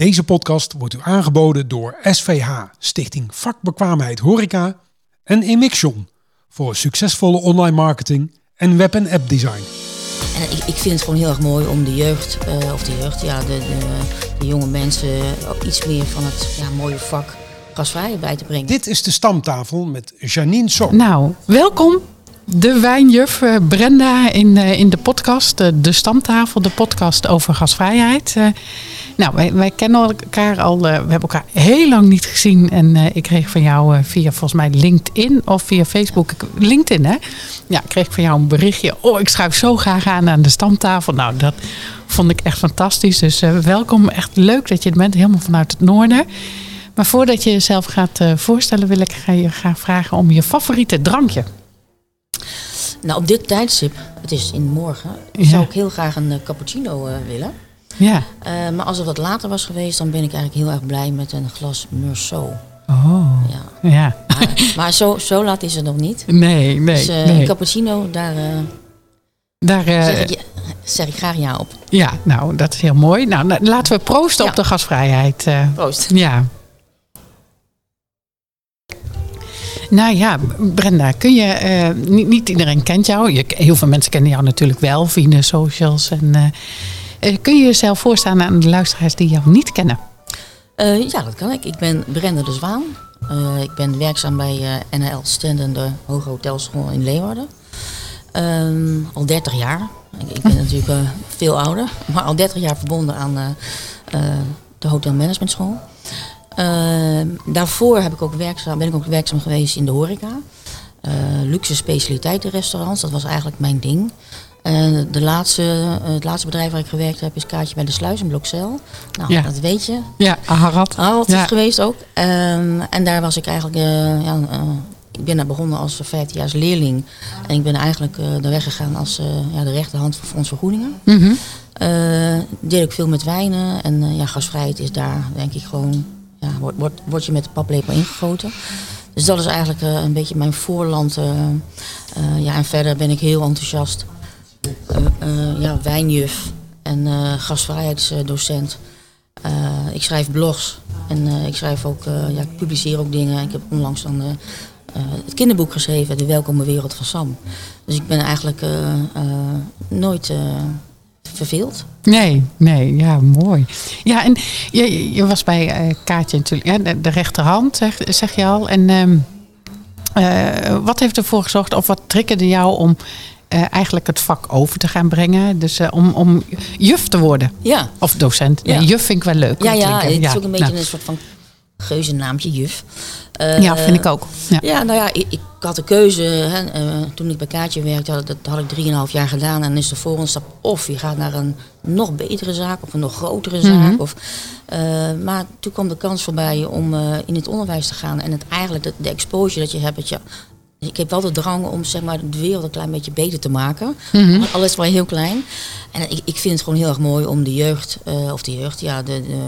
Deze podcast wordt u aangeboden door SVH, Stichting Vakbekwaamheid Horeca en Emixion voor succesvolle online marketing en web- en app design. En ik, ik vind het gewoon heel erg mooi om de jeugd, eh, of de jeugd, ja, de, de, de jonge mensen ook iets meer van het ja, mooie vak gasvrij bij te brengen. Dit is de stamtafel met Janine Sok. Nou, welkom. De wijnjuf eh, Brenda in, eh, in de podcast, eh, De Stamtafel, de podcast over gasvrijheid. Nou, wij, kennen elkaar al, we hebben elkaar heel lang niet gezien. En ik kreeg van jou via volgens mij LinkedIn of via Facebook, ik- LinkedIn hè? Ja, ik kreeg van jou een berichtje. Oh, ik schuif zo graag aan aan de Stamtafel. Nou, dat vond ik echt fantastisch. Dus welkom, echt leuk dat je er bent, helemaal vanuit het noorden. Maar voordat je jezelf gaat voorstellen, wil ik je graag vragen om je favoriete drankje. Nou, op dit tijdstip, het is in morgen, Ja. zou ik heel graag een eh, cappuccino eh, willen. Ja. Eh, maar als het wat later was geweest, dan ben ik eigenlijk heel erg blij met een glas Meursault. Oh. Ja. Ja. Maar, maar zo, zo laat is het nog niet. Nee, nee. dus nee. een cappuccino, daar Daar, zeg, ik, ja- zeg ik graag ja op. ja, nou, dat is heel mooi. Nou, laten we proosten Ja. op de gasvrijheid. Proost. ja. Nou ja, Brenda, kun je, eh, niet, niet iedereen kent jou. Je, heel veel mensen kennen jou natuurlijk wel via de socials. En, eh, eh, kun je jezelf voorstellen aan de luisteraars die jou niet kennen? Ja, dat kan ik. Ik ben Brenda de Zwaan. Ik ben werkzaam bij NL Stenden, de Hoge Hotelschool in Leeuwarden. Ehm, al 30 jaar. Ik, ik ben natuurlijk veel ouder, maar al 30 jaar verbonden aan de Hotel Management School. Ehm, daarvoor heb ik ook werkzaam, ben ik ook werkzaam geweest in de horeca. Eh, luxe specialiteitenrestaurants, dat was eigenlijk mijn ding. En de laatste, eh, het laatste bedrijf waar ik gewerkt heb is Kaartje bij de Sluis in Blokcel. Nou, Ja. dat weet je. Ja. Harald Ja. is geweest ook. Ehm, en daar was ik eigenlijk, eh, ja, eh, ik ben daar begonnen als 15-jaars leerling. En ik ben eigenlijk daar weggegaan als eh, ja, de rechterhand van Fonds Vergoedingen. Eh, deed ik veel met wijnen. En eh, ja, gasvrijheid is daar denk ik gewoon, ja, wordt je met de paplepel ingegoten. Dus dat is eigenlijk eh, een beetje mijn voorland. eh. Eh, ja, en verder ben ik heel enthousiast. Ja, wijnjuf en gastvrijheidsdocent. Ik schrijf blogs en ik schrijf ook, ja, ik publiceer ook dingen. Ik heb onlangs dan het kinderboek geschreven, De Welkome Wereld van Sam. Dus ik ben eigenlijk nooit verveeld. Nee, nee, ja, mooi. Ja, en je, je was bij eh, Kaatje natuurlijk, ja, de, de rechterhand, zeg, zeg je al. En ehm, eh, wat heeft ervoor gezorgd, of wat triggerde jou om eh, eigenlijk het vak over te gaan brengen? Dus om, om juf te worden, Ja, of docent. Ja. Nee, juf vind ik wel leuk. ja, ja het is ook een beetje nou, een soort van geuzennaamtje, juf. Eh, ja, vind ik ook. Ja. Ja, nou ja, ik, ik had de keuze. Hè, eh, toen ik bij Kaatje werkte, had, dat had ik drieënhalf jaar gedaan. En dan is de volgende stap of je gaat naar een nog betere zaak of een nog grotere zaak. Mhm. of, eh, maar toen kwam de kans voorbij om eh, in het onderwijs te gaan. En het eigenlijk de, de exposure dat je hebt. Dat je, ik heb wel de drang om zeg maar, de wereld een klein beetje beter te maken. Mhm. Al is het maar heel klein. En ik, ik vind het gewoon heel erg mooi om de jeugd, eh, of de jeugd, ja, de, de,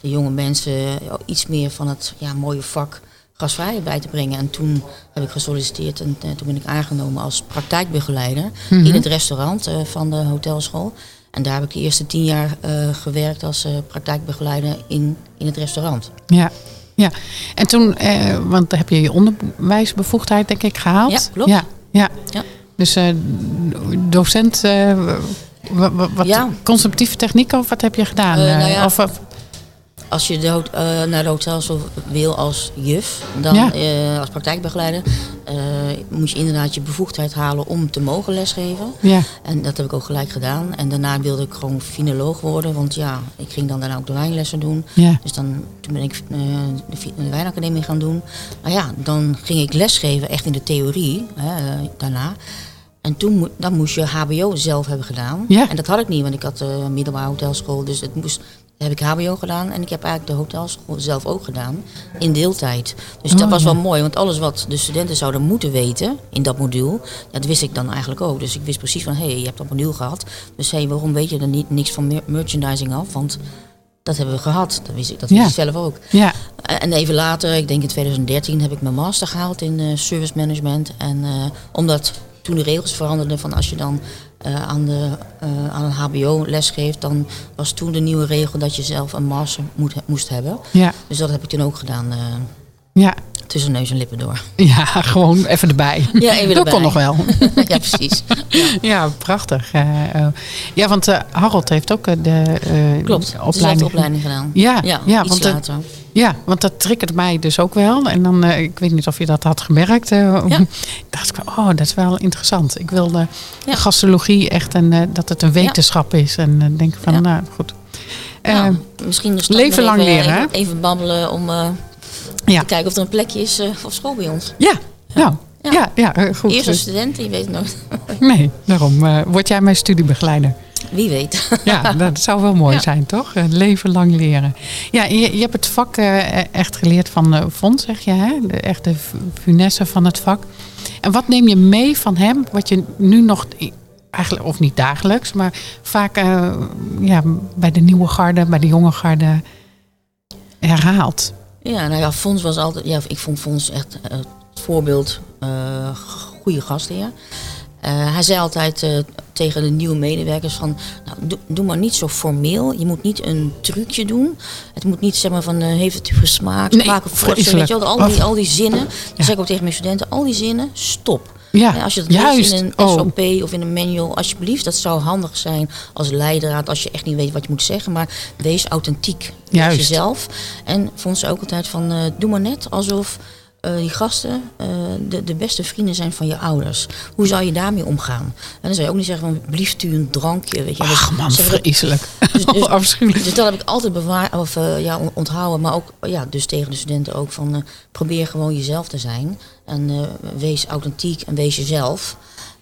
de jonge mensen eh, iets meer van het ja, mooie vak gasvrij bij te brengen. En toen heb ik gesolliciteerd en eh, toen ben ik aangenomen als praktijkbegeleider Mhm. in het restaurant van de hotelschool. En daar heb ik de eerste tien jaar gewerkt als praktijkbegeleider in, in het restaurant. Ja. Ja, en toen, eh, want dan heb je je onderwijsbevoegdheid denk ik gehaald. Ja, klopt. Ja, ja. Ja. Dus eh, docent, eh, wa- wa- wat, Ja. conceptieve technieken of wat heb je gedaan? Eh, nou ja. of, of- Als je de, naar de hotelschool wil als juf, dan Ja. als praktijkbegeleider, eh, moet je inderdaad je bevoegdheid halen om te mogen lesgeven. ja. En dat heb ik ook gelijk gedaan. En daarna wilde ik gewoon finoloog worden. Want ja, ik ging dan daarna ook de wijnlessen doen. Ja. Dus dan, toen ben ik eh, de, de wijnacademie gaan doen. Nou ja, dan ging ik lesgeven echt in de theorie hè, eh, daarna. En toen dan moest je HBO zelf hebben gedaan. Ja. En dat had ik niet, want ik had uh, middelbare hotelschool. Dus het moest, heb ik HBO gedaan. En ik heb eigenlijk de hotelschool zelf ook gedaan. In deeltijd. Dus Oh, dat was ja. wel mooi. Want alles wat de studenten zouden moeten weten in dat module. Dat wist ik dan eigenlijk ook. Dus ik wist precies van, hé, hey, je hebt dat module gehad. Dus hé, hey, waarom weet je er niet, niks van mer- merchandising af? Want dat hebben we gehad. Dat wist ik, dat wist Ja. ik zelf ook. Ja. En even later, ik denk in 2013, heb ik mijn master gehaald in eh, service management. En eh, omdat toen de regels veranderden van als je dan eh, aan, de, eh, aan een HBO lesgeeft, dan was toen de nieuwe regel dat je zelf een master moet, moest hebben. Ja, Dus dat heb ik toen ook gedaan, eh, ja, tussen neus en lippen door. ja, gewoon even erbij. Ja, even Dat erbij. kon nog wel. ja, precies. Ja, prachtig. Eh, eh, ja, want eh, Harold heeft ook eh, de Klopt, opleiding. opleiding gedaan. Ja, Ja, ja, iets want, later. ja, want dat triggerde mij dus ook wel. En dan, ik weet niet of je dat had gemerkt. Ja. dacht ik van, oh, dat is wel interessant. Ik wilde Ja. gastologie echt en dat het een wetenschap is. En eh, denk van, Ja. nou goed. Nou, misschien dus leven nog lang even, leren, even, even babbelen om ja. te kijken of er een plekje is eh, voor school bij ons. ja, nou, Ja. ja, ja, eh, goed. Eerst als student, je weet het nooit. Nee, daarom eh, word jij mijn studiebegeleider. Wie weet. Ja, dat zou wel mooi Ja. zijn, toch? Een leven lang leren. Ja, je, je hebt het vak eh, echt geleerd van eh Fons, zeg je, hè? De echte fu- funesse van het vak. En wat neem je mee van hem, wat je nu nog, eigenlijk, of niet dagelijks, maar vaak ja, bij de nieuwe garde, bij de jonge garde herhaalt? Ja, nou ja, Fons was altijd. Ja, ik vond Fons echt eh, het voorbeeld. eh goede gastheer. Eh, hij zei altijd tegen de nieuwe medewerkers van, nou, doe, doe maar niet zo formeel. Je moet niet een trucje doen. Het moet niet zeg maar van, heeft het u gesmaakt? Nee, forsen, vreselijk. weet je wel, al die, al die zinnen. Dan zeg ik ook tegen mijn studenten, al die zinnen, stop. Ja, Ja, als je dat juist. in een Oh. SOP of in een manual, alsjeblieft, dat zou handig zijn als leidraad als je echt niet weet wat je moet zeggen. Maar wees authentiek. Juist. jezelf. En vond ze ook altijd van, eh, doe maar net alsof eh, die gasten eh, de, de beste vrienden zijn van je ouders. Hoe zou je daarmee omgaan? En dan zou je ook niet zeggen van, blieft u een drankje? Weet je. Ach Dus man, vreselijk. dus- dus- Afschuwelijk. dus dat heb ik altijd bewaard, of, eh, ja, on- onthouden. Maar ook ja, dus tegen de studenten ook van probeer gewoon jezelf te zijn. En wees authentiek en wees jezelf.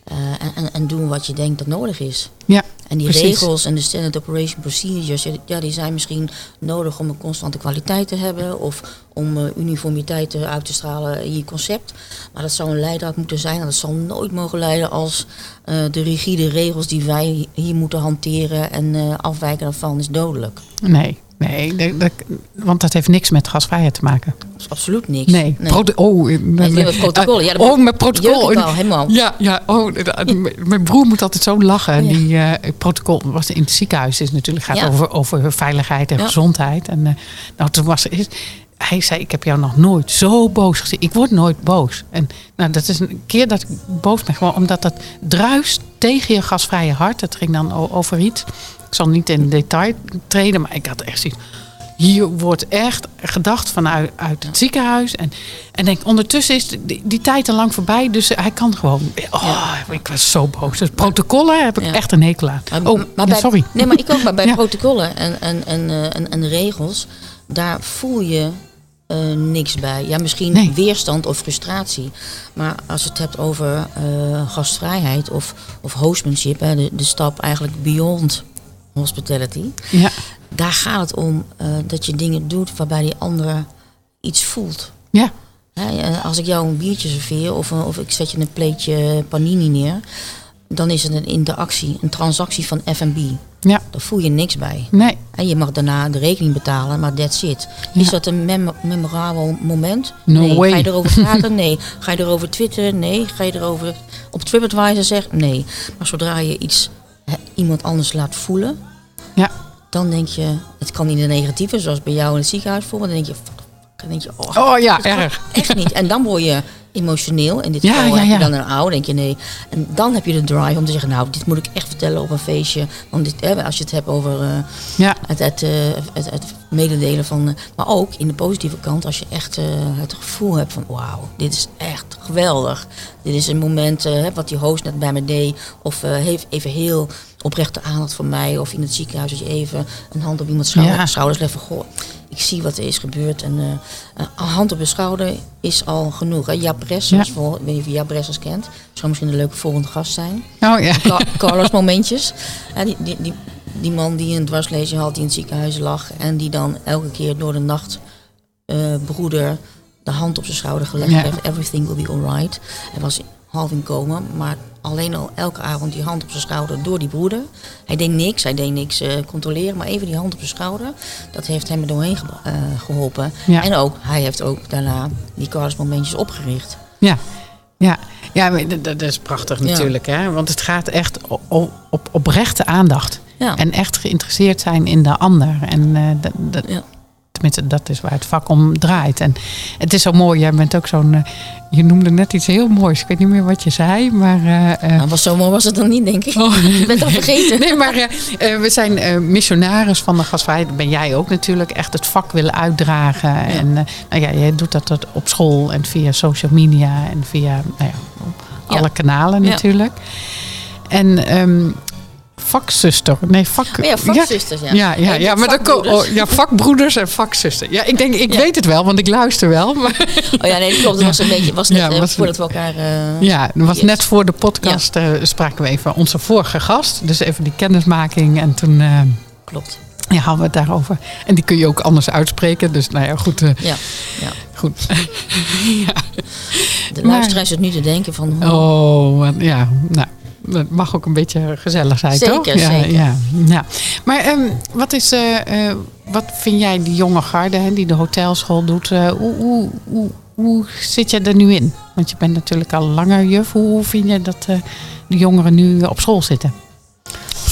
En, en, en doe wat je denkt dat nodig is. Ja, En die Precies. regels en de standard operation procedures, ja, die zijn misschien nodig om een constante kwaliteit te hebben of om eh, uniformiteit uit te stralen in je concept. Maar dat zou een leidraad moeten zijn en dat zal nooit mogen leiden als eh, de rigide regels die wij hier moeten hanteren en eh, afwijken daarvan is dodelijk. nee. Nee, dat- dat- want dat heeft niks met gasvrijheid te maken. Dat is absoluut niks. Nee, oh, eh, met. Ja, dat oh, met protocol. Jeugdtaal, helemaal. Ja, ja oh, mijn broer moet altijd zo lachen. Ja. Die eh, protocol was in het ziekenhuis. is natuurlijk gaat Ja. over, over veiligheid en Ja. gezondheid. En uh, nou, toen was er. Hij zei: Ik heb jou nog nooit zo boos gezien. Ik word nooit boos. En nou, dat is een keer dat ik boos ben, gewoon omdat dat druist tegen je gasvrije hart. Dat ging dan over iets. Ik zal niet in detail treden, maar ik had echt zoiets hier wordt echt gedacht vanuit uit het ziekenhuis. En, en denk, ondertussen is die, die tijd al lang voorbij. Dus hij kan gewoon. Oh, ik was zo boos. Dus protocollen heb ik Ja. echt een hekel aan. Maar, oh, maar ja, bij, sorry. Nee, maar ik ook. Maar bij Ja. protocollen en, en, en, eh, en, en regels, daar voel je eh, niks bij. Ja, misschien Nee. weerstand of frustratie. Maar als je het hebt over eh, gastvrijheid of, of hostmanship, hè, de, de stap eigenlijk beyond hospitality. Ja, Daar gaat het om eh, dat je dingen doet waarbij die andere iets voelt. ja, Hè, eh, als ik jou een biertje serveer of, een- of ik zet je een pleetje panini neer, dan is het een interactie, een transactie van F&B. ja. Daar voel je niks bij. Nee, En je mag daarna de rekening betalen, maar that's it. Ja. Is dat een mem- memorabel moment? No nee. way. Ga je erover praten? Nee. Ga je erover twitteren? Nee. Ga je erover op TripAdvisor zeggen? Nee. Maar zodra je iets iemand anders laat voelen, ja, dan denk je, het kan niet de negatieve, zoals bij jou in het ziekenhuis voor, maar dan denk je, fuck, dan denk je, oh, oh ja, erg. Echt niet. En dan word je emotioneel. In dit Ja, ja, heb je dan een oude, denk je nee. En dan heb je de drive om te zeggen, nou, dit moet ik echt vertellen op een feestje. Want dit, hè, als je het hebt over eh, Ja, het, het, eh, het, het mededelen van... eh, maar ook in de positieve kant, als je echt het gevoel hebt van... wauw, dit is echt geweldig. Dit is een moment wat die host net bij me deed. Of heeft even heel oprechte aandacht voor mij. Of in het ziekenhuis dat je even een hand op iemands schouder, Ja. schouders legt van... Goh, ik zie wat er is gebeurd. En eh, een hand op je schouder is al genoeg. Hè. Jaap Bressers, Ja. voor, ik weet niet of je Jaap Bressers kent. Zou misschien een leuke volgende gast zijn. oh ja. Ca- Carlos momentjes. Die, die, die, die man die een dwarslezing had, die in het ziekenhuis lag. En die dan elke keer door de nacht eh, broeder de hand op zijn schouder gelegd heeft. Everything will be alright. Hij was half in coma, maar alleen al elke avond die hand op zijn schouder door die broeder. Hij deed niks, hij deed niks eh, controleren, maar even die hand op zijn schouder. Dat heeft hem er doorheen ge- eh, geholpen. Ja. En ook, hij heeft ook daarna die Carlos momentjes opgericht. Ja. Ja, ja dat, is prachtig Ja. natuurlijk. Hè? Want het gaat echt op, op oprechte aandacht. Ja. En echt geïnteresseerd zijn in de ander. En eh, dat, dat, Ja. Tenminste, dat is waar het vak om draait. En het is zo mooi. Jij bent ook zo'n... eh, je noemde net iets heel moois. Ik weet niet meer wat je zei. Maar... Nou, was zo mooi was het dan niet, denk ik. Oh. Je bent al vergeten. Nee, maar we zijn missionaris van de gastvrijheid. Dat ben jij ook natuurlijk. Echt het vak willen uitdragen. En nou ja, jij doet dat op school en via social media en via nou ja, alle kanalen natuurlijk. En ehm, vakzuster. Nee, vak... Oh ja, vakzusters, ja. Ja, ja, ja, maar ko- vakbroeders. oh, ja, vakbroeders en vakzuster. Ja, ik denk, ik Ja. weet het wel, want ik luister wel. Maar Oh ja, nee, klopt. Het was een beetje, was net Ja, eh, was- voordat we elkaar... eh, Ja, dat was Yes. net voor de podcast eh, spraken we even onze vorige gast. Dus even die kennismaking. En toen Klopt. ja, hadden we het daarover. En die kun je ook anders uitspreken. Dus nou ja, goed. Ja, ja. goed. De Maar- luisteraar zit nu te denken van... hoe- Oh, ja. Nou, het mag ook een beetje gezellig zijn, Zeker, toch? Ja, zeker. Ja, ja. Maar ehm, wat, is, eh, eh, wat vind jij die jonge garde hè, die de hotelschool doet? eh, hoe, hoe, hoe, hoe zit je er nu in? Want je bent natuurlijk al langer juf. Hoe, vind je dat de jongeren nu op school zitten?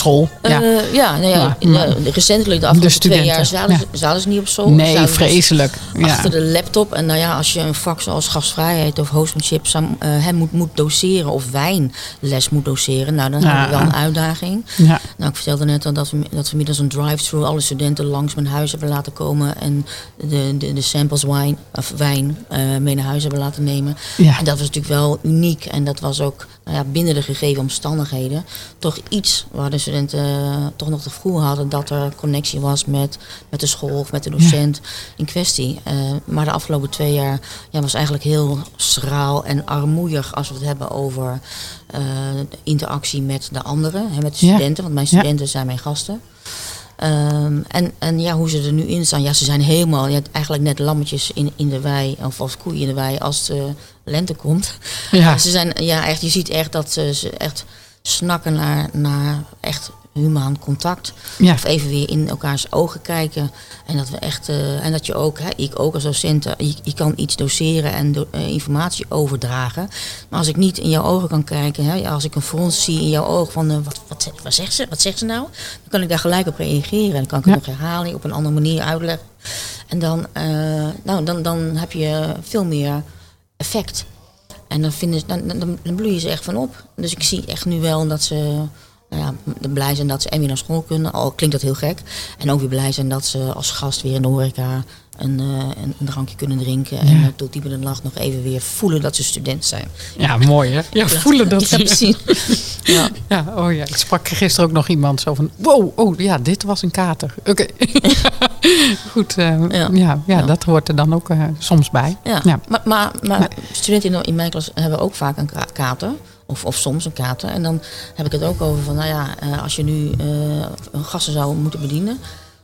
School, ja. Eh, ja, nou ja, ja, recentelijk de afgelopen twee studenten, jaar zaten, ja. ze, zaten ze niet op school. nee, Zaten vreselijk. Achter de laptop. En nou ja, als je een vak zoals gastvrijheid of hostmanship zou, eh, hem moet, moet doseren of wijnles moet doseren, nou dan hebben we wel een uitdaging. Ja. Nou, ik vertelde net al dat we, dat we middels een drive-thru alle studenten langs mijn huis hebben laten komen en de, de, de samples wine, of wijn eh, mee naar huis hebben laten nemen. Ja. En dat was natuurlijk wel uniek. En dat was ook nou ja, binnen de gegeven omstandigheden toch iets waar de studenten eh, toch nog te vroeg hadden dat er connectie was met, met de school of met de docent in kwestie. Eh, maar de afgelopen twee jaar ja, was eigenlijk heel schraal en armoeig als we het hebben over eh, interactie met de anderen, hè, met de Ja. studenten, want mijn studenten zijn mijn gasten. Ehm, en, en ja, hoe ze er nu in staan. Ja, ze zijn helemaal ja, eigenlijk net lammetjes in, in de wei, of als koeien in de wei, als de lente komt. Ja. Ze zijn, ja, echt, je ziet echt dat ze, ze echt snakken naar, naar echt humaan contact. Ja. Of even weer in elkaars ogen kijken. En dat we echt, eh, en dat je ook, hè, ik ook als docent, eh, je, je kan iets doseren en do- eh, informatie overdragen. Maar als ik niet in jouw ogen kan kijken, hè, als ik een frons zie in jouw oog van wat, wat, wat, zegt ze, wat zegt ze nou? Dan kan ik daar gelijk op reageren. En dan kan ik het Ja. nog herhalen, op een andere manier uitleggen. En dan, nou, dan, dan heb je veel meer effect. En dan, vinden ze, dan, dan, dan bloeien ze echt van op. Dus ik zie echt nu wel dat ze nou ja, blij zijn dat ze en weer naar school kunnen. Al klinkt dat heel gek. En ook weer blij zijn dat ze als gast weer in de horeca een, eh, een, een drankje kunnen drinken. En Ja. tot diep in de nacht nog even weer voelen dat ze student zijn. ja, mooi hè? Ja, voelen dat Ja, ze... precies. ja. Ja, oh ja, ik sprak gisteren ook nog iemand zo van, wow, oh ja, dit was een kater. Oké. Goed, eh, ja. Ja. Ja, Ja. dat hoort er dan ook eh, soms bij. Ja. Ja. Maar, maar, maar Maar- studenten in, mijn klas hebben ook vaak een ka- kater. Of, of soms een kater. En dan heb ik het ook over van, nou ja, eh, als je nu eh, gasten zou moeten bedienen.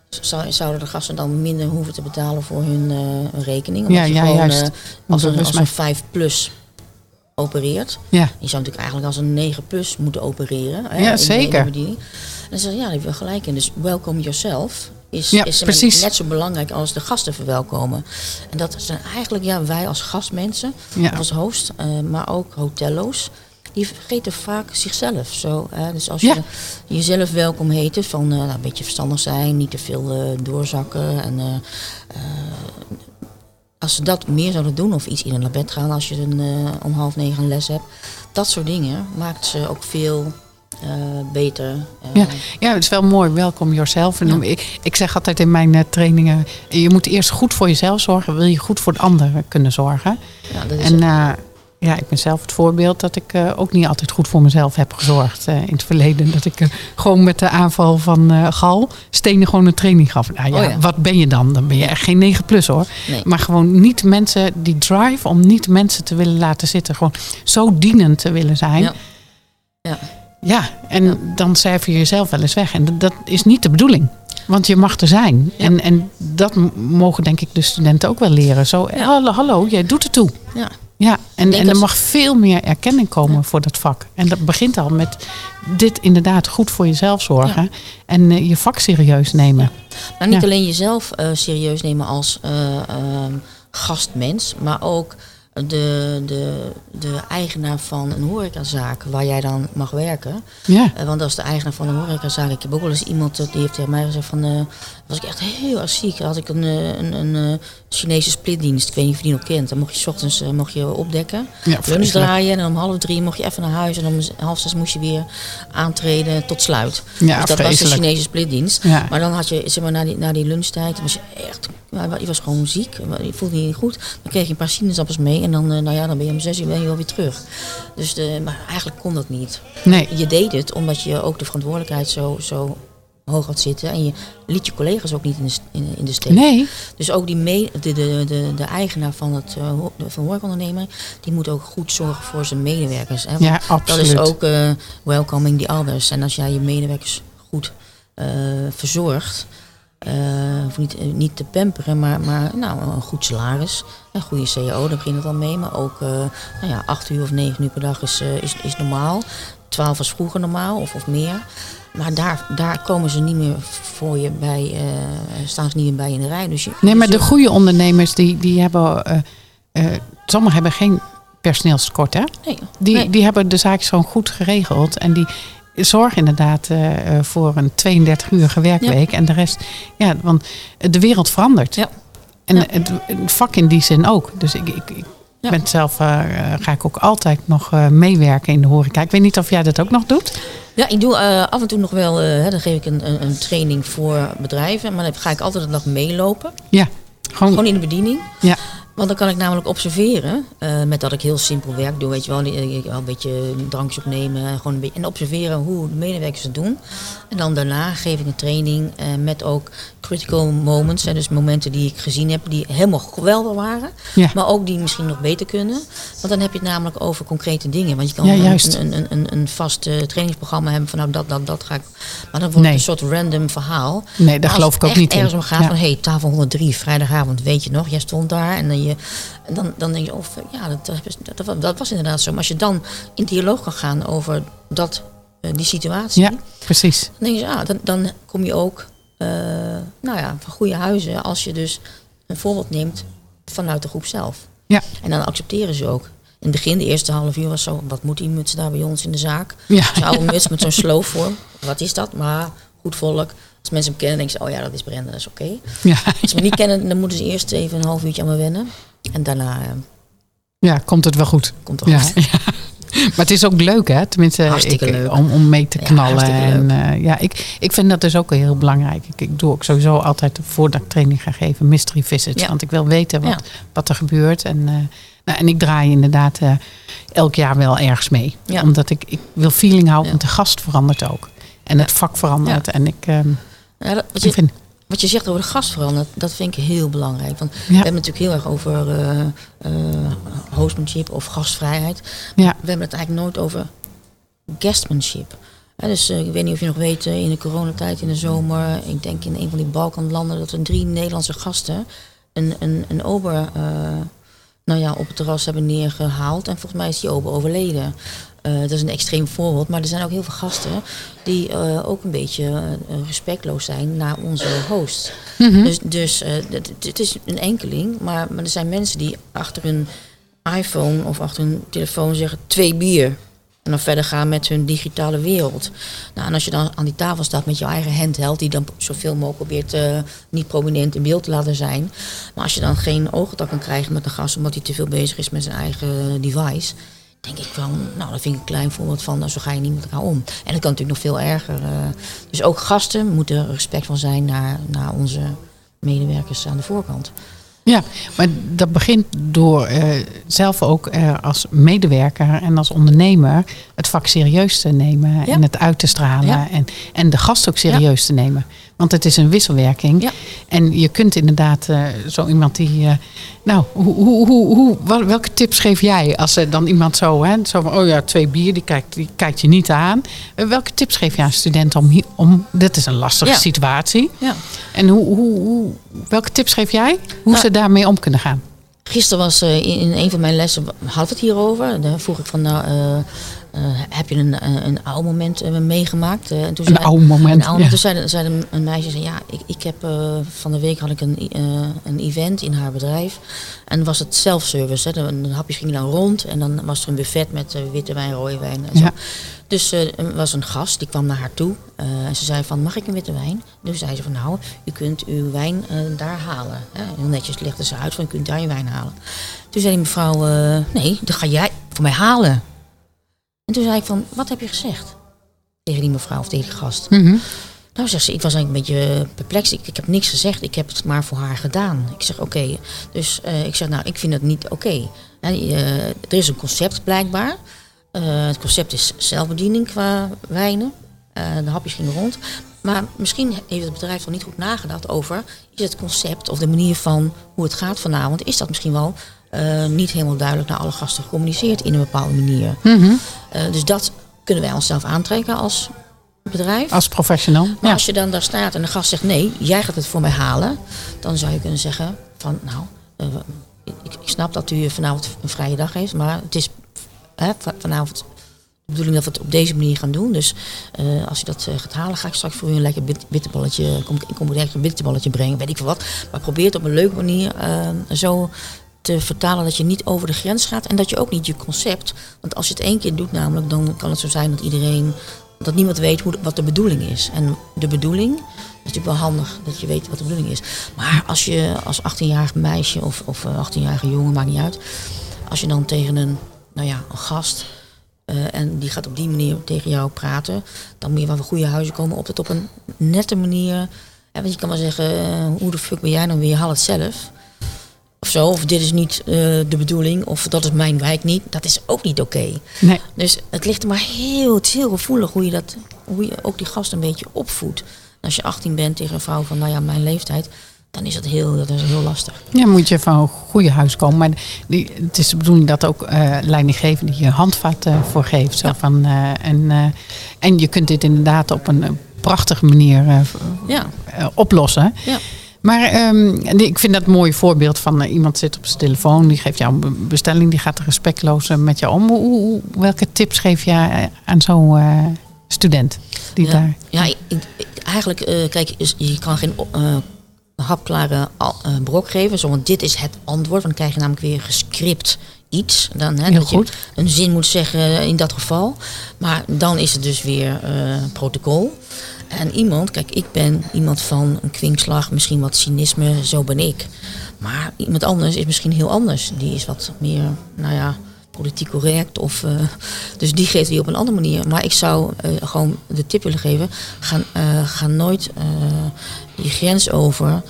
Zou, zouden de gasten dan minder hoeven te betalen voor hun eh, rekening? Omdat Ja, je ja, gewoon, juist. als een, als mijn- een 5 plus opereert. Ja, Je zou natuurlijk eigenlijk als een 9 plus moeten opereren. Hè, Ja, in de- de zeker. bediening. En dan zeg je, ja, daar heb je gelijk in. Dus welcome yourself is, Ja, is precies. net zo belangrijk als de gasten verwelkomen. En dat zijn eigenlijk ja, wij als gastmensen, Ja. als host, maar ook hotello's. Die vergeten vaak zichzelf. Zo, hè. Dus als je jezelf welkom heten, van eh, nou, een beetje verstandig zijn, niet te veel eh, doorzakken. En, eh, als ze dat meer zouden doen, of iets in naar bed gaan als je een, om half negen een les hebt. Dat soort dingen maakt ze ook veel beter. Ja. ja, het is wel mooi. Welkom yourself. En Ja. ik, ik zeg altijd in mijn trainingen, je moet eerst goed voor jezelf zorgen. Wil je goed voor de ander kunnen zorgen. ja, dat is En het. Ja, ik ben zelf het voorbeeld dat ik eh, ook niet altijd goed voor mezelf heb gezorgd. eh, in het verleden dat ik eh, gewoon met de aanval van Gal stenen gewoon een training gaf. Nou ja, Oh ja. wat ben je dan? Dan ben je echt geen 9 plus hoor. Nee. Maar gewoon niet mensen, die drive om niet mensen te willen laten zitten. Gewoon zo dienend te willen zijn. Ja. Ja. Ja, en Ja. dan cijfer je jezelf wel eens weg. En dat, is niet de bedoeling. Want je mag er zijn. Ja. En, en dat mogen denk ik de studenten ook wel leren. Zo, hallo, hallo, jij doet het toe. Ja. Ja, en, en er mag veel meer erkenning komen voor dat vak. En dat begint al met dit inderdaad goed voor jezelf zorgen. En eh, je vak serieus nemen. Nou, niet Ja. alleen jezelf eh, serieus nemen als eh, ehm, gastmens, maar ook de, de, de eigenaar van een horecazaak waar jij dan mag werken. Ja. Want als de eigenaar van een horecazaak, ik heb ook wel eens iemand die heeft tegen mij gezegd van, was ik echt heel erg ziek, had ik een, eh, een, een, eh, Chinese splitdienst, ik weet niet of je die nog kent. Dan mocht je 's ochtends eh, mocht je opdekken, Ja, lunch draaien en om half drie mocht je even naar huis en om half zes moest je weer aantreden tot sluit. Ja, dus dat was de. Chinese splitdienst. Ja. Maar dan had je, zeg maar, na die, na die lunchtijd, was je echt, je was gewoon ziek, je voelde je niet goed. Dan kreeg je een paar sinaasappels mee en dan, nou ja, dan ben je om zes uur ben je weer terug. Dus de, maar eigenlijk kon dat niet. Nee. Je deed het omdat je ook de verantwoordelijkheid zo, zo hoog had zitten. En je liet je collega's ook niet in de, in, in de steek. Nee. Dus ook die me, de, de, de, de eigenaar van het uh, van die moet ook goed zorgen voor zijn medewerkers. Hè? Want Ja, dat absoluut. is ook eh, welcoming the others. En als jij je medewerkers goed eh, verzorgt, hoef niet, niet te pamperen, maar, maar nou, een goed salaris, een goede CEO, daar begint het al mee. Maar ook eh, nou ja, acht uur of negen uur per dag is, is, is normaal. Twaalf was vroeger normaal of, of meer. Maar daar, daar komen ze niet meer voor je bij, eh, staan ze niet meer bij in de rij. Dus je, Nee, maar dus de goede ondernemers, die, die hebben... eh eh, sommigen hebben geen personeelstekort, hè? Nee, Die, nee. die hebben de zaakjes gewoon goed geregeld. En die zorgen inderdaad voor een 32 uurige werkweek. En de rest, ja, want de wereld verandert. Ja. En Ja. het, het vak in die zin ook. Dus ik, ik, ik Ja. ben zelf, ga ik ook altijd nog meewerken in de horeca. Ik weet niet of jij dat ook nog doet. Ja, ik doe eh, af en toe nog wel, hè, dan geef ik een, een, een training voor bedrijven. Maar dan ga ik altijd een dag meelopen. Ja, gewoon, Gewoon in de bediening. ja. Want dan kan ik namelijk observeren, eh, met dat ik heel simpel werk doe, weet je wel, eh, een beetje drankjes opnemen, gewoon een beetje, en observeren hoe de medewerkers het doen. En dan daarna geef ik een training eh, met ook critical moments, hè, dus momenten die ik gezien heb die helemaal geweldig waren, Ja. maar ook die misschien nog beter kunnen. Want dan heb je het namelijk over concrete dingen. Want je kan Ja, een- juist. Een, een, een, een vast eh, trainingsprogramma hebben van nou dat, dat, dat ga ik. Maar dan wordt Nee. het een soort random verhaal. Nee, daar geloof als ik ook het niet in. ergens om gaat Ja. van, hey, tafel 103, vrijdagavond, weet je nog, jij stond daar. En dan, je, en dan, dan denk je, of ja, dat, dat, was inderdaad zo. Maar als je dan in dialoog kan gaan over dat, eh, die situatie, Ja, precies. dan denk je, ah, dan, dan kom je ook eh, nou ja, van goede huizen als je dus een voorbeeld neemt vanuit de groep zelf. Ja, En dan accepteren ze ook. In het begin, de eerste half uur was zo, wat moet die muts daar bij ons in de zaak? ja. Zo'n oude muts met zo'n sloofvorm. Wat is dat? Maar goed volk. Als mensen hem kennen, denken ze, oh ja, dat is Brenda, dat is oké. ja. Als ze me niet kennen, dan moeten ze eerst even een half uurtje aan me wennen. En daarna eh, ja, komt het wel goed. komt het Ja, goed. ja. Maar het is ook leuk, hè? Tenminste, Hartstikke ik, leuk. Om, om mee te Ja, knallen. hartstikke en, eh, ja, ik, ik vind dat dus ook heel belangrijk. Ik, ik doe ook sowieso altijd, voordat ik training ga geven, mystery visits. Ja. Want ik wil weten wat, Ja. wat er gebeurt. En, eh, nou, en ik draai inderdaad elk jaar wel ergens mee. Ja. Omdat ik, ik wil feeling houden, Ja. want de gast verandert ook. En het vak verandert. En ik, ehm, Ja, dat- wat, je, vind... wat je zegt over de gast veranderen, dat vind ik heel belangrijk. Want we hebben het natuurlijk heel erg over eh eh, hostmanship of gastvrijheid. ja, We hebben het eigenlijk nooit over guestmanship. Dus eh, ik weet niet of je nog weet, in de coronatijd in de zomer, ik denk in een van die Balkanlanden, dat er drie Nederlandse gasten een, een, een ober nou ja, op het terras hebben neergehaald. En volgens mij is die ober overleden. Eh, dat is een extreem voorbeeld, maar er zijn ook heel veel gasten die eh, ook een beetje eh, respectloos zijn naar onze host. Mhm. Dus, dus het- is een enkeling, maar, maar er zijn mensen die achter hun iPhone of achter hun telefoon zeggen twee bier. En dan verder gaan met hun digitale wereld. Nou, en als je dan aan die tafel staat met je eigen handheld, die dan zoveel mogelijk probeert niet prominent in beeld te laten zijn. Maar als je dan geen oogcontact kan krijgen met een gast omdat hij te veel bezig is met zijn eigen device. Denk ik van, nou, dat vind ik een klein voorbeeld van, nou, zo ga je niet met elkaar om. En dat kan natuurlijk nog veel erger. eh. dus ook gasten moeten respectvol zijn naar, naar onze medewerkers aan de voorkant. Ja, maar dat begint door eh, zelf ook eh, als medewerker en als ondernemer het vak serieus te nemen Ja. en het uit te stralen Ja. en, en de gast ook serieus te nemen. Want het is een wisselwerking. Ja. En je kunt inderdaad eh, zo iemand die. eh, nou, hoe, hoe, hoe, hoe, wel- welke tips geef jij als er dan iemand zo, hè, zo van, oh ja, twee bier, die kijkt, die kijkt je niet aan. Eh, welke tips geef je aan studenten om, hier, om dit is een lastige Ja. situatie. Ja. En hoe, hoe, hoe, welke tips geef jij? Hoe Nou, ze daarmee om kunnen gaan? Gisteren was eh, in, in een van mijn lessen, we het hierover. Daar vroeg ik van, nou, heb je een, een, een oude moment eh, meegemaakt? Eh, en toen Een zei- oude moment, Een oude, ja. Toen zei, zei een, een meisje, zei, ja, ik, ik heb eh, van de week had ik een, eh, een event in haar bedrijf. En was het self-service. Hè. De, de hapjes gingen dan rond en dan was er een buffet met eh, witte wijn, rode wijn en zo. Ja. Dus eh, er was een gast, die kwam naar haar toe. eh, en ze zei van, mag ik een witte wijn? Dus zei ze van, nou, u kunt uw wijn eh, daar halen. Hè. Heel netjes legde ze uit van, u kunt daar je wijn halen. Toen zei die mevrouw, eh, nee, dat ga jij voor mij halen. En toen zei ik van, wat heb je gezegd? Tegen die mevrouw of tegen die gast. Mhm. Nou, zegt ze, ik was eigenlijk een beetje perplex. Ik, ik heb niks gezegd, ik heb het maar voor haar gedaan. Ik zeg, oké. Dus eh, ik zeg, nou, ik vind het niet oké. Eh, er is een concept blijkbaar. Eh, het concept is zelfbediening qua wijnen. De hapjes gingen rond. Maar misschien heeft het bedrijf nog niet goed nagedacht over... is het concept of de manier van hoe het gaat vanavond... is dat misschien wel niet helemaal duidelijk naar alle gasten gecommuniceerd... in een bepaalde manier. Mhm. Eh, dus dat kunnen wij onszelf aantrekken als bedrijf. Als professional. Maar Ja. als je dan daar staat en de gast zegt nee, jij gaat het voor mij halen, dan zou je kunnen zeggen van nou, eh, ik, ik snap dat u vanavond een vrije dag heeft, maar het is hè, va- vanavond de bedoeling dat we het op deze manier gaan doen. Dus eh, als je dat eh, gaat halen, ga ik straks voor u een lekker bit, bitterballetje, kom, ik kom een lekker bitterballetje brengen, weet ik veel wat. Maar probeer het op een leuke manier eh, zo te vertalen dat je niet over de grens gaat en dat je ook niet je concept. Want als je het één keer doet, namelijk, dan kan het zo zijn dat iedereen, dat niemand weet hoe, wat de bedoeling is. En de bedoeling is natuurlijk wel handig dat je weet wat de bedoeling is. Maar als je als 18-jarig meisje of, of eh, 18-jarige jongen, maakt niet uit, als je dan tegen een, nou ja, een gast eh, en die gaat op die manier tegen jou praten, dan moet je wel van goede huizen komen op het op een nette manier. Want je kan wel zeggen, eh, hoe de fuck ben jij dan weer? Haal het zelf. Of zo, of dit is niet eh, de bedoeling, of dat is mijn wijk niet. Dat is ook niet oké. Nee. Dus het ligt er maar heel, het is heel gevoelig hoe je, dat, hoe je ook die gast een beetje opvoedt. En als je 18 bent tegen een vrouw van, nou ja, mijn leeftijd, dan is dat heel, dat is heel lastig. Ja, moet je van een goede huis komen. Maar die, het is de bedoeling dat ook eh leidinggevende je handvat eh, voor geeft. Zo Ja. van, en, en je kunt dit inderdaad op een prachtige manier Ja, oplossen. ja. Maar ehm, ik vind dat een mooi voorbeeld van eh, iemand zit op zijn telefoon, die geeft jou een be- bestelling, die gaat respectloos eh, met jou om. Hoe, welke tips geef je eh, aan zo'n student die ja. daar? Ja, ik, ik- eigenlijk, kijk, is- je kan geen hapklare brok geven. Zo, want dit is het antwoord. Want dan krijg je namelijk weer gescript iets. Dan, hè, dat goed. je een zin moet zeggen in dat geval. Maar dan is het dus weer protocol. En iemand, kijk, ik ben iemand van een kwinkslag, misschien wat cynisme, zo ben ik. Maar iemand anders is misschien heel anders. Die is wat meer, nou ja, politiek correct. Of, eh, dus die geeft die op een andere manier. Maar ik zou eh, gewoon de tip willen geven: ga, ga nooit je grens over.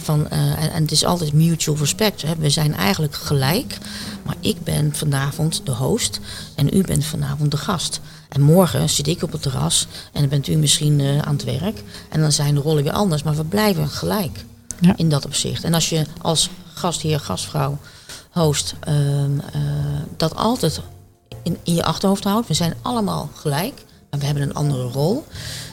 van, en, en het is altijd mutual respect. Hè. We zijn eigenlijk gelijk. Maar ik ben vanavond de host en u bent vanavond de gast. En morgen zit ik op het terras en dan bent u misschien eh, aan het werk. En dan zijn de rollen weer anders, maar we blijven gelijk Ja. in dat opzicht. En als je als gastheer, gastvrouw, host ehm, eh, dat altijd in, in je achterhoofd houdt. We zijn allemaal gelijk, maar we hebben een andere rol.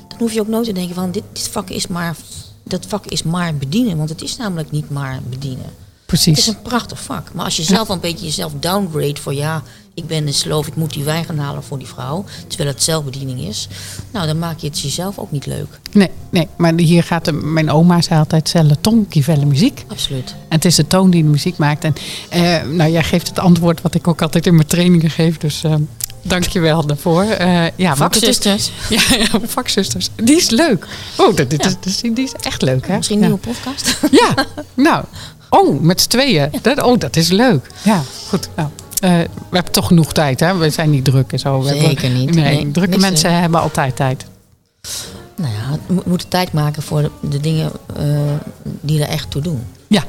Dan hoef je ook nooit te denken van dit, dit vak is maar, dat vak is maar bedienen. Want het is namelijk niet maar bedienen. Het is Precies. een prachtig vak. Maar als je zelf een beetje jezelf downgrade voor ja, ik ben een sloof, ik moet die wijn gaan halen voor die vrouw. Terwijl het zelfbediening is. Nou, dan maak je het jezelf ook niet leuk. Nee, nee, maar hier gaat de, mijn oma zei altijd celle tong, kivelle muziek. Absoluut. En het is de toon die de muziek maakt. En eh, nou, jij geeft het antwoord wat ik ook altijd in mijn trainingen geef. Dus eh dank je wel daarvoor. Eh, ja, is- Vakzusters. Ja, ja, vakzusters. Die is leuk. Oh, dat, dit Ja. is, die is echt leuk, hè? Misschien een nieuwe podcast. Ja, nou. Oh, met z'n tweeën. Dat, oh, dat is leuk. Ja, goed. Nou, eh, we hebben toch genoeg tijd, hè? We zijn niet druk en zo. We Zeker hebben- niet. Nee, Nee, drukke mensen hebben altijd tijd. Nou ja, we moeten tijd maken voor de, de dingen eh, die er echt toe doen. Ja,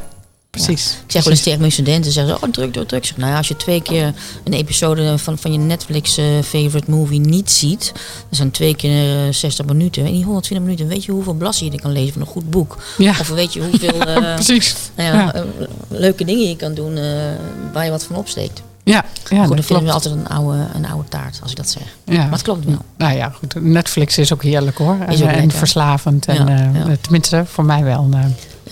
precies. Ik zeg wel eens tegen mijn studenten, zeggen ze, oh druk, druk, druk. Zeg, nou ja, als je twee keer een episode van, van je Netflix eh, favorite movie niet ziet, dat zijn twee keer eh, 60 minuten. In die 120 minuten weet je hoeveel bladzijden je kan lezen van een goed boek. Ja, Of weet je hoeveel precies. nou ja, leuke dingen je kan doen waar je wat van opsteekt. Ja, ja goed, dan dat vinden we altijd een oude, een oude taart, als ik dat zeg. Ja. Maar het klopt wel. Nou ja, goed. Netflix is ook heerlijk hoor. Is ook en verslavend. En, Ja, eh. Tenminste, voor mij wel. eh.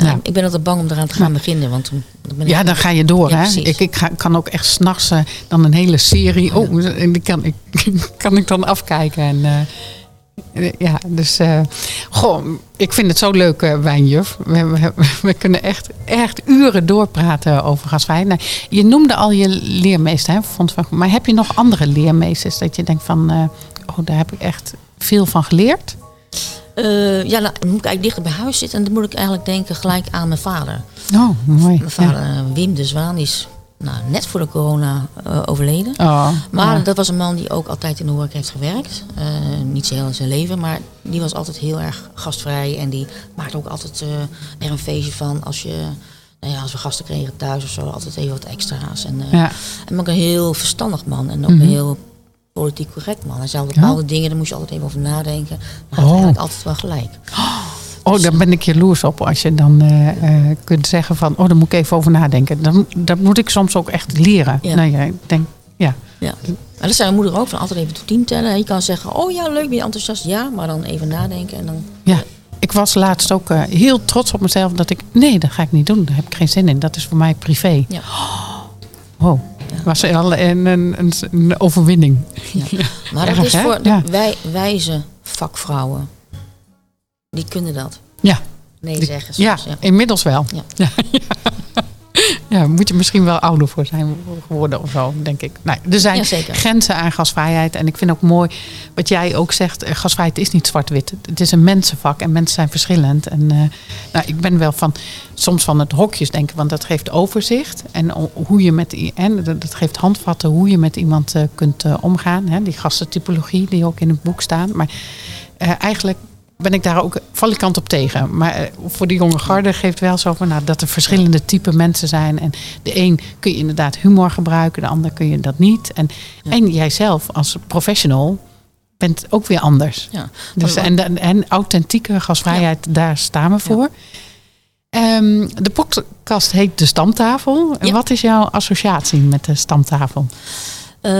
Ja. Ik ben altijd bang om eraan te gaan beginnen. Want dan Ja, dan ga je door. Ja, hè? Ik, ik ga, kan ook echt s'nachts eh dan een hele serie. Oh, en die kan ik, kan ik dan afkijken. En, ja, dus. eh, goh, ik vind het zo leuk, eh, Wijnjuf. We, we, we kunnen echt, echt uren doorpraten over gasvrij. Nou, je noemde al je leermeester, hè? Vond van, maar heb je nog andere leermeesters dat je denkt van. eh, oh, daar heb ik echt veel van geleerd? Eh, ja, nou, dan moet ik eigenlijk dichter bij huis zitten. En dan moet ik eigenlijk denken gelijk aan mijn vader. Oh, mooi. Mijn vader, Wim de Zwaan, is nou, net voor de corona eh, overleden. Oh, Maar ja. dat was een man die ook altijd in de horeca heeft gewerkt. Eh, niet zo heel in zijn leven, maar die was altijd heel erg gastvrij. En die maakte ook altijd eh, er een feestje van als, je, nou ja, als we gasten kregen thuis of zo. Altijd even wat extra's. En, ja. en ook een heel verstandig man. En ook Mhm. een heel politiek correct man. Hij zei bepaalde dingen, daar moest je altijd even over nadenken. Maar hij had Oh. eigenlijk altijd wel gelijk. Oh, daar ben ik jaloers op. Als je dan eh, eh, kunt zeggen van, oh, daar moet ik even over nadenken. Dan, dat moet ik soms ook echt leren. Ja. Nou ja, ik denk, ja. Ja. Maar dat zei mijn moeder ook, van altijd even tot tien tellen. Je kan zeggen, oh ja, leuk, ben je enthousiast? Ja, maar dan even nadenken en dan... ja. Ik was laatst ook eh, heel trots op mezelf dat ik, nee, dat ga ik niet doen. Daar heb ik geen zin in. Dat is voor mij privé. Ja. Wow. Was al een, een, een, overwinning. Ja. Maar dat is voor de wij, wijze vakvrouwen. Die kunnen dat. Ja, Nee Die- zeggen ja, soms. Ja. inmiddels wel. Ja. Ja, moet je misschien wel ouder voor zijn geworden of zo, denk ik. Nou, er zijn Jazeker. grenzen aan gasvrijheid. En ik vind ook mooi wat jij ook zegt. eh, Gasvrijheid is niet zwart-wit. Het is een mensenvak en mensen zijn verschillend. En eh, nou, ik ben wel van soms van het hokjes denken, want dat geeft overzicht. En hoe je met en dat geeft handvatten hoe je met iemand eh, kunt omgaan. Hè? Die gastentypologie die ook in het boek staan. Maar eigenlijk ben ik daar ook valikant op tegen. Maar eh, voor de jonge garde geeft wel zo van nou, dat er verschillende type mensen zijn. En de een kun je inderdaad humor gebruiken, de ander kun je dat niet. En, en jijzelf als professional bent ook weer anders. Ja. Dus, en, en, en authentieke gasvrijheid, daar staan we voor. Ehm, de podcast heet De Stamtafel. En Ja. Wat is jouw associatie met de stamtafel? Eh,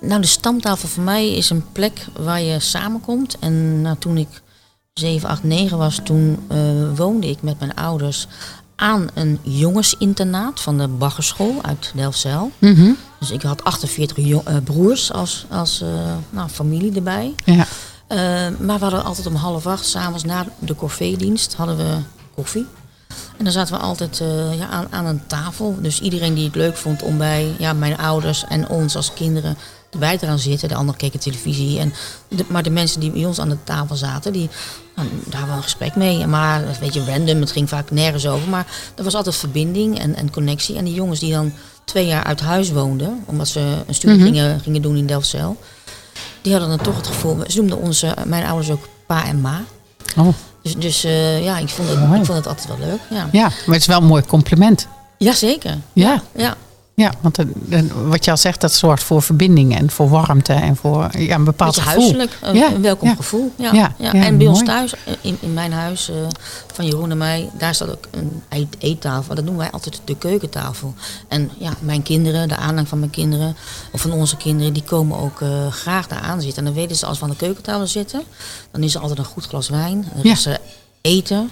nou, de stamtafel voor mij is een plek waar je samenkomt. En nou, toen ik 7, 8, 9 was, toen eh, woonde ik met mijn ouders aan een jongensinternaat van de Baggerschool uit Delfzijl. Dus ik had 48 jo- eh, broers als, als eh, nou, familie erbij. Ja. Maar we hadden altijd om half acht, s'avonds na de corvée-dienst, hadden we koffie. En dan zaten we altijd eh, ja, aan, aan een tafel. Dus iedereen die het leuk vond om bij ja, mijn ouders en ons als kinderen erbij te gaan zitten. De anderen keken televisie. En de, maar de mensen die bij ons aan de tafel zaten, die, nou, daar hadden we een gesprek mee. Maar een beetje random, het ging vaak nergens over. Maar er was altijd verbinding en, en connectie. En die jongens die dan twee jaar uit huis woonden, omdat ze een studie Mhm. gingen, gingen doen in Delfzijl. Die hadden dan toch het gevoel, ze noemden onze, mijn ouders ook pa en ma. Oh, Dus, dus eh, ja, ik vond, het, ik vond het altijd wel leuk. Ja, ja, maar het is wel een mooi compliment. Jazeker. Ja. Ja, Ja, want de- de- wat je al zegt, dat zorgt voor verbinding en voor warmte en voor ja, een bepaald gevoel. huiselijk, een, Ja, een welkom ja. gevoel. Ja, Ja, en bij ons thuis, in, in mijn huis eh, van Jeroen en mij, daar staat ook een eet- eettafel. Dat noemen wij altijd de keukentafel. En ja, mijn kinderen, de aanhang van mijn kinderen, of van onze kinderen, die komen ook eh, graag daar aan zitten. En dan weten ze, als we aan de keukentafel zitten, dan is er altijd een goed glas wijn. Er Ja. is eten.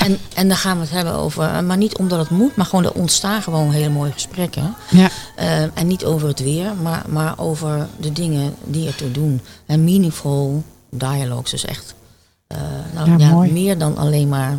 En, en dan gaan we het hebben over, eh, maar niet omdat het moet, maar gewoon er ontstaan gewoon hele mooie gesprekken. Ja, Eh, en niet over het weer, maar, maar over de dingen die ertoe doen. En meaningful dialogues, dus echt eh, nou, Ja, meer dan alleen maar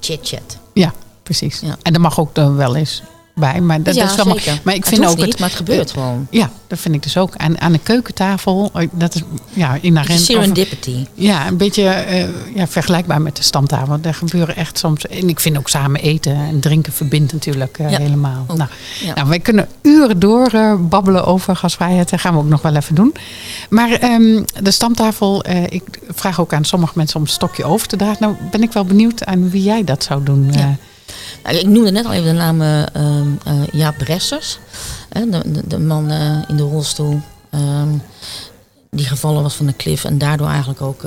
chit-chat. ja precies. Ja. En er mag ook dan wel eens bij. Maar dat, ja, dat is wel. Maar ik Het vind ook niet, het. maar het gebeurt gewoon. Ja, dat vind ik dus ook. Aan, aan de keukentafel, eh, dat is ja, inherent. serendipity. Ja, een beetje eh, ja, vergelijkbaar met de stamtafel. Daar gebeuren echt soms. En ik vind ook samen eten en drinken verbindt natuurlijk eh, Ja, helemaal. ook. Nou, Ja. nou, wij kunnen uren door babbelen over gasvrijheid. Dat gaan we ook nog wel even doen. Maar ehm, de stamtafel, ik vraag ook aan sommige mensen om een stokje over te dragen. Nou, ben ik wel benieuwd aan wie jij dat zou doen. Ja. Nou, ik noemde net al even de naam eh, eh, eh, Jaap Bressers. Hè, de, de, de man in de rolstoel. ehm, die gevallen was van de klif. En daardoor eigenlijk ook...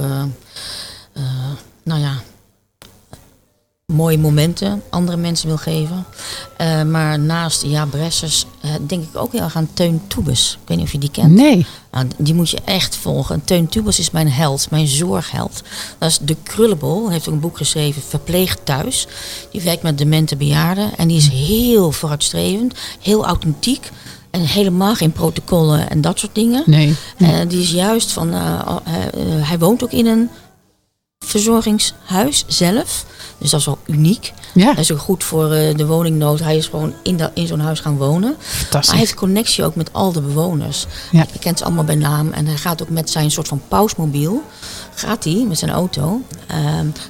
nou ja... mooie momenten andere mensen wil geven. Eh, maar naast ja, Bressers eh, denk ik ook heel erg aan Teun Toebes. Ik weet niet of je die kent. Nee. Nou, die moet je echt volgen. Teun Tubels is mijn held, mijn zorgheld. Dat is de Krullenbol. Hij heeft ook een boek geschreven, Verpleegd Thuis. Die werkt met demente bejaarden. En die is heel vooruitstrevend, heel authentiek. En helemaal geen protocollen en dat soort dingen. Nee. Uh, die is juist van, hij woont ook in een verzorgingshuis zelf. Dus dat is wel uniek. Ja. Hij is ook goed voor uh, de woningnood. Hij is gewoon in, dat, in zo'n huis gaan wonen. Maar hij heeft connectie ook met al de bewoners. Ja. Je kent ze allemaal bij naam. En hij gaat ook met zijn soort van pausmobiel. Gaat hij met zijn auto. Uh,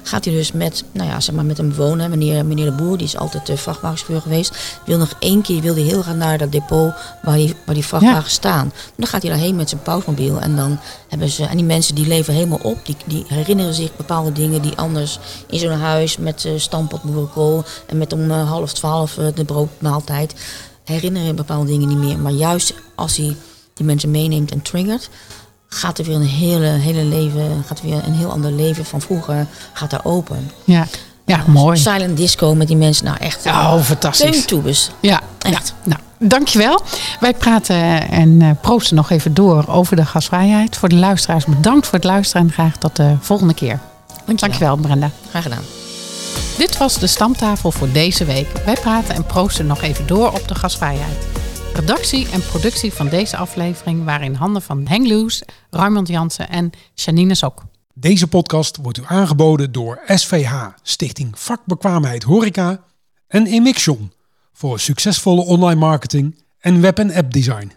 gaat hij dus met, nou ja, zeg maar met een bewoner. Meneer, meneer de Boer, die is altijd uh, vrachtwagenchauffeur geweest. Wil nog één keer, wil hij heel graag naar dat depot waar die, waar die vrachtwagens ja. staan. Dan gaat hij daarheen met zijn pausmobiel. En dan hebben ze, en die mensen die leven helemaal op. Die, die herinneren zich bepaalde dingen die anders in zo'n huis met uh, stampot boerenkool en met om uh, half twaalf uh, de broodmaaltijd herinneren bepaalde dingen niet meer. Maar juist als hij die mensen meeneemt en triggert, gaat er weer een hele, hele leven, gaat er weer een heel ander leven van vroeger gaat daar open. Ja. Ja, mooi. Silent disco met die mensen, nou echt. Oh, fantastisch. Tubes. Ja, echt. Ja. Nou, dankjewel. Wij praten en proosten nog even door over de gasvrijheid. Voor de luisteraars bedankt voor het luisteren en graag tot de volgende keer. Dankjewel, dankjewel Brenda. Graag gedaan. Dit was de stamtafel voor deze week. Wij praten en proosten nog even door op de gasvrijheid. Redactie en productie van deze aflevering waren in handen van Henk Loes, Raymond Jansen en Janine Sok. Deze podcast wordt u aangeboden door SVH, Stichting Vakbekwaamheid Horeca en Emixion voor succesvolle online marketing en web- en app design.